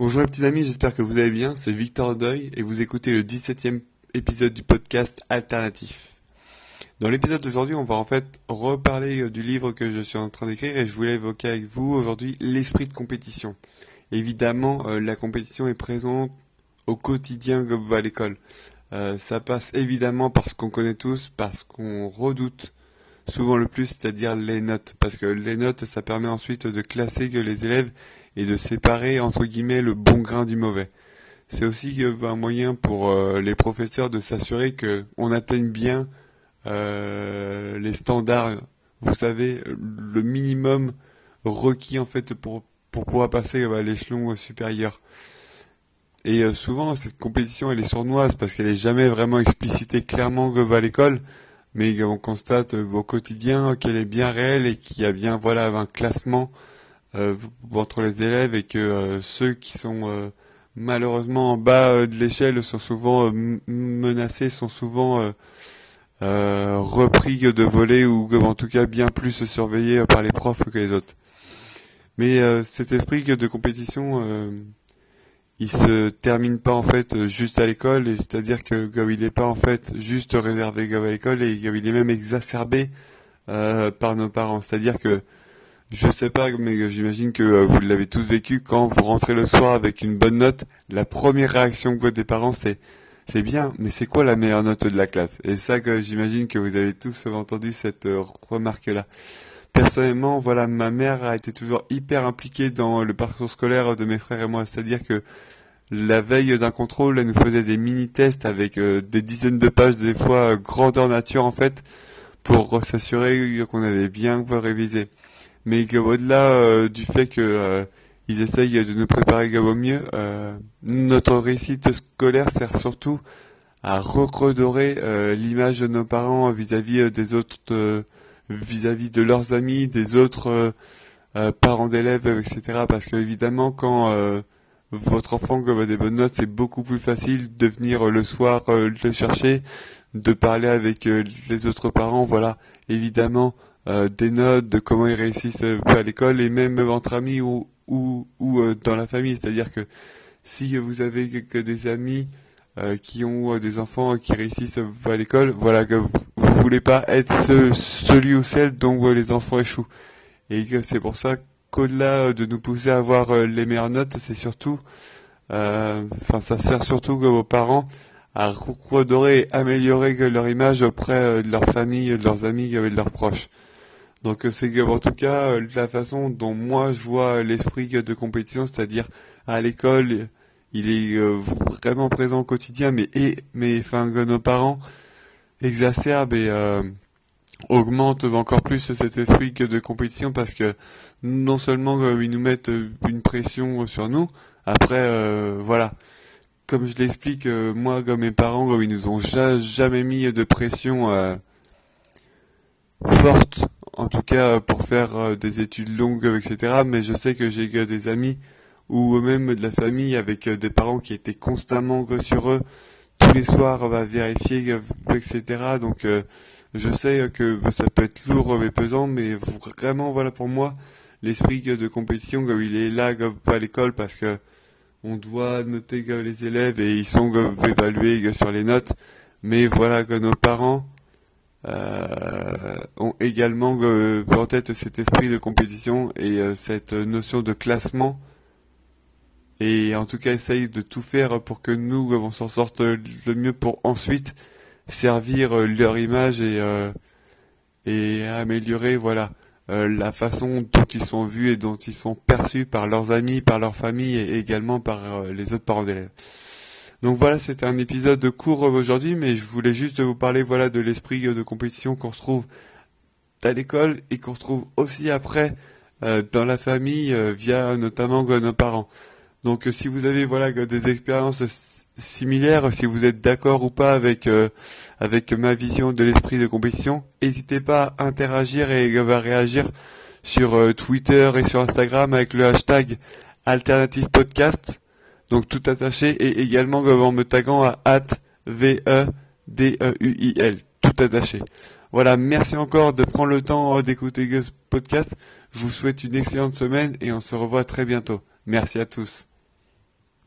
Bonjour les petits amis, j'espère que vous allez bien, c'est Victor Deuil et vous écoutez le 17e épisode du podcast Alternatif. Dans l'épisode d'aujourd'hui, on va en fait reparler euh, du livre que je suis en train d'écrire et je voulais évoquer avec vous aujourd'hui l'esprit de compétition. Évidemment, euh, la compétition est présente au quotidien à l'école. Euh, ça passe évidemment par ce qu'on connaît tous, parce qu'on redoute souvent le plus, c'est-à-dire les notes. Parce que les notes, ça permet ensuite de classer que les élèves et de séparer entre guillemets le bon grain du mauvais. C'est aussi un moyen pour euh, les professeurs de s'assurer que on atteigne bien euh, les standards, vous savez, le minimum requis en fait pour pour pouvoir passer à l'échelon supérieur. Et euh, souvent cette compétition elle est sournoise parce qu'elle est jamais vraiment explicitée clairement à l'école, mais on constate au quotidien qu'elle est bien réelle et qu'il y a bien voilà un classement euh, entre les élèves et que euh, ceux qui sont euh, malheureusement en bas de l'échelle sont souvent menacés, sont souvent repris de voler ou en tout cas bien plus surveillés par les profs que les autres. Mais cet esprit de compétition, il se termine pas en fait juste à l'école, c'est-à-dire que il n'est pas en fait juste réservé à l'école et il est même exacerbé par nos parents. C'est-à-dire que je sais pas, mais j'imagine que euh, vous l'avez tous vécu quand vous rentrez le soir avec une bonne note. La première réaction que vous des parents, c'est c'est bien, mais c'est quoi la meilleure note de la classe? Et ça, que j'imagine que vous avez tous entendu cette euh, remarque-là. Personnellement, voilà, ma mère a été toujours hyper impliquée dans le parcours scolaire de mes frères et moi. C'est-à-dire que la veille d'un contrôle, elle nous faisait des mini-tests avec euh, des dizaines de pages, des fois grandeur nature en fait, pour s'assurer qu'on avait bien révisé mais au-delà euh, du fait que euh, ils essayent de nous préparer au mieux, euh, notre réussite scolaire sert surtout à redorer l'image de nos parents vis-à-vis des autres, vis-à-vis de leurs amis, des autres parents d'élèves, etc. Parce que évidemment, quand votre enfant a des bonnes notes, c'est beaucoup plus facile de venir le soir le chercher, de parler avec les autres parents. Voilà, évidemment, euh, des notes de comment ils réussissent euh, à l'école et même entre amis ou, ou, euh, dans la famille. C'est-à-dire que si vous avez des amis qui ont des enfants qui réussissent à l'école, voilà que vous, vous voulez pas être celui ou celle dont les enfants échouent. Et que c'est pour ça qu'au-delà de nous pousser à avoir les meilleures notes, c'est surtout, enfin ça sert surtout aux parents à redorer et améliorer leur image auprès de leur famille, de leurs amis et de leurs proches. Donc euh, c'est en tout cas euh, la façon dont moi je vois l'esprit de compétition, c'est-à-dire à, l'école, il est euh, vraiment présent au quotidien, mais et mais enfin nos parents exacerbent et augmentent encore plus cet esprit de compétition parce que non seulement ils nous mettent une pression sur nous, après voilà, comme je l'explique, moi comme mes parents, ils nous ont jamais mis de pression forte en tout cas pour faire euh, des études longues, etc. Mais je sais que j'ai des amis ou même de la famille avec euh, des parents qui étaient constamment sur eux tous les soirs, va vérifier, etc. Donc euh, je sais que ça peut être lourd et pesant, mais vraiment voilà pour moi l'esprit de compétition il est là à l'école parce que on doit noter les élèves et ils sont évalués sur les notes. Mais voilà que nos parents euh, ont également euh, en tête cet esprit de compétition et cette notion de classement et en tout cas essayent de tout faire pour que nous on s'en sorte le mieux pour ensuite servir leur image et et améliorer voilà la façon dont ils sont vus et dont ils sont perçus par leurs amis, par leur famille et également par les autres parents d'élèves. Donc voilà, c'était un épisode court aujourd'hui, mais je voulais juste vous parler voilà de l'esprit de compétition qu'on retrouve à l'école et qu'on retrouve aussi après euh, dans la famille euh, via notamment nos parents. Donc euh, si vous avez voilà des expériences similaires, si vous êtes d'accord ou pas avec avec ma vision de l'esprit de compétition, n'hésitez pas à interagir et à réagir sur Twitter et sur Instagram avec le hashtag alternative podcast donc tout attaché, et également en me taguant à at V-E-D-E-U-I-L, tout attaché. Voilà, merci encore de prendre le temps d'écouter ce podcast. Je vous souhaite une excellente semaine et on se revoit très bientôt. Merci à tous.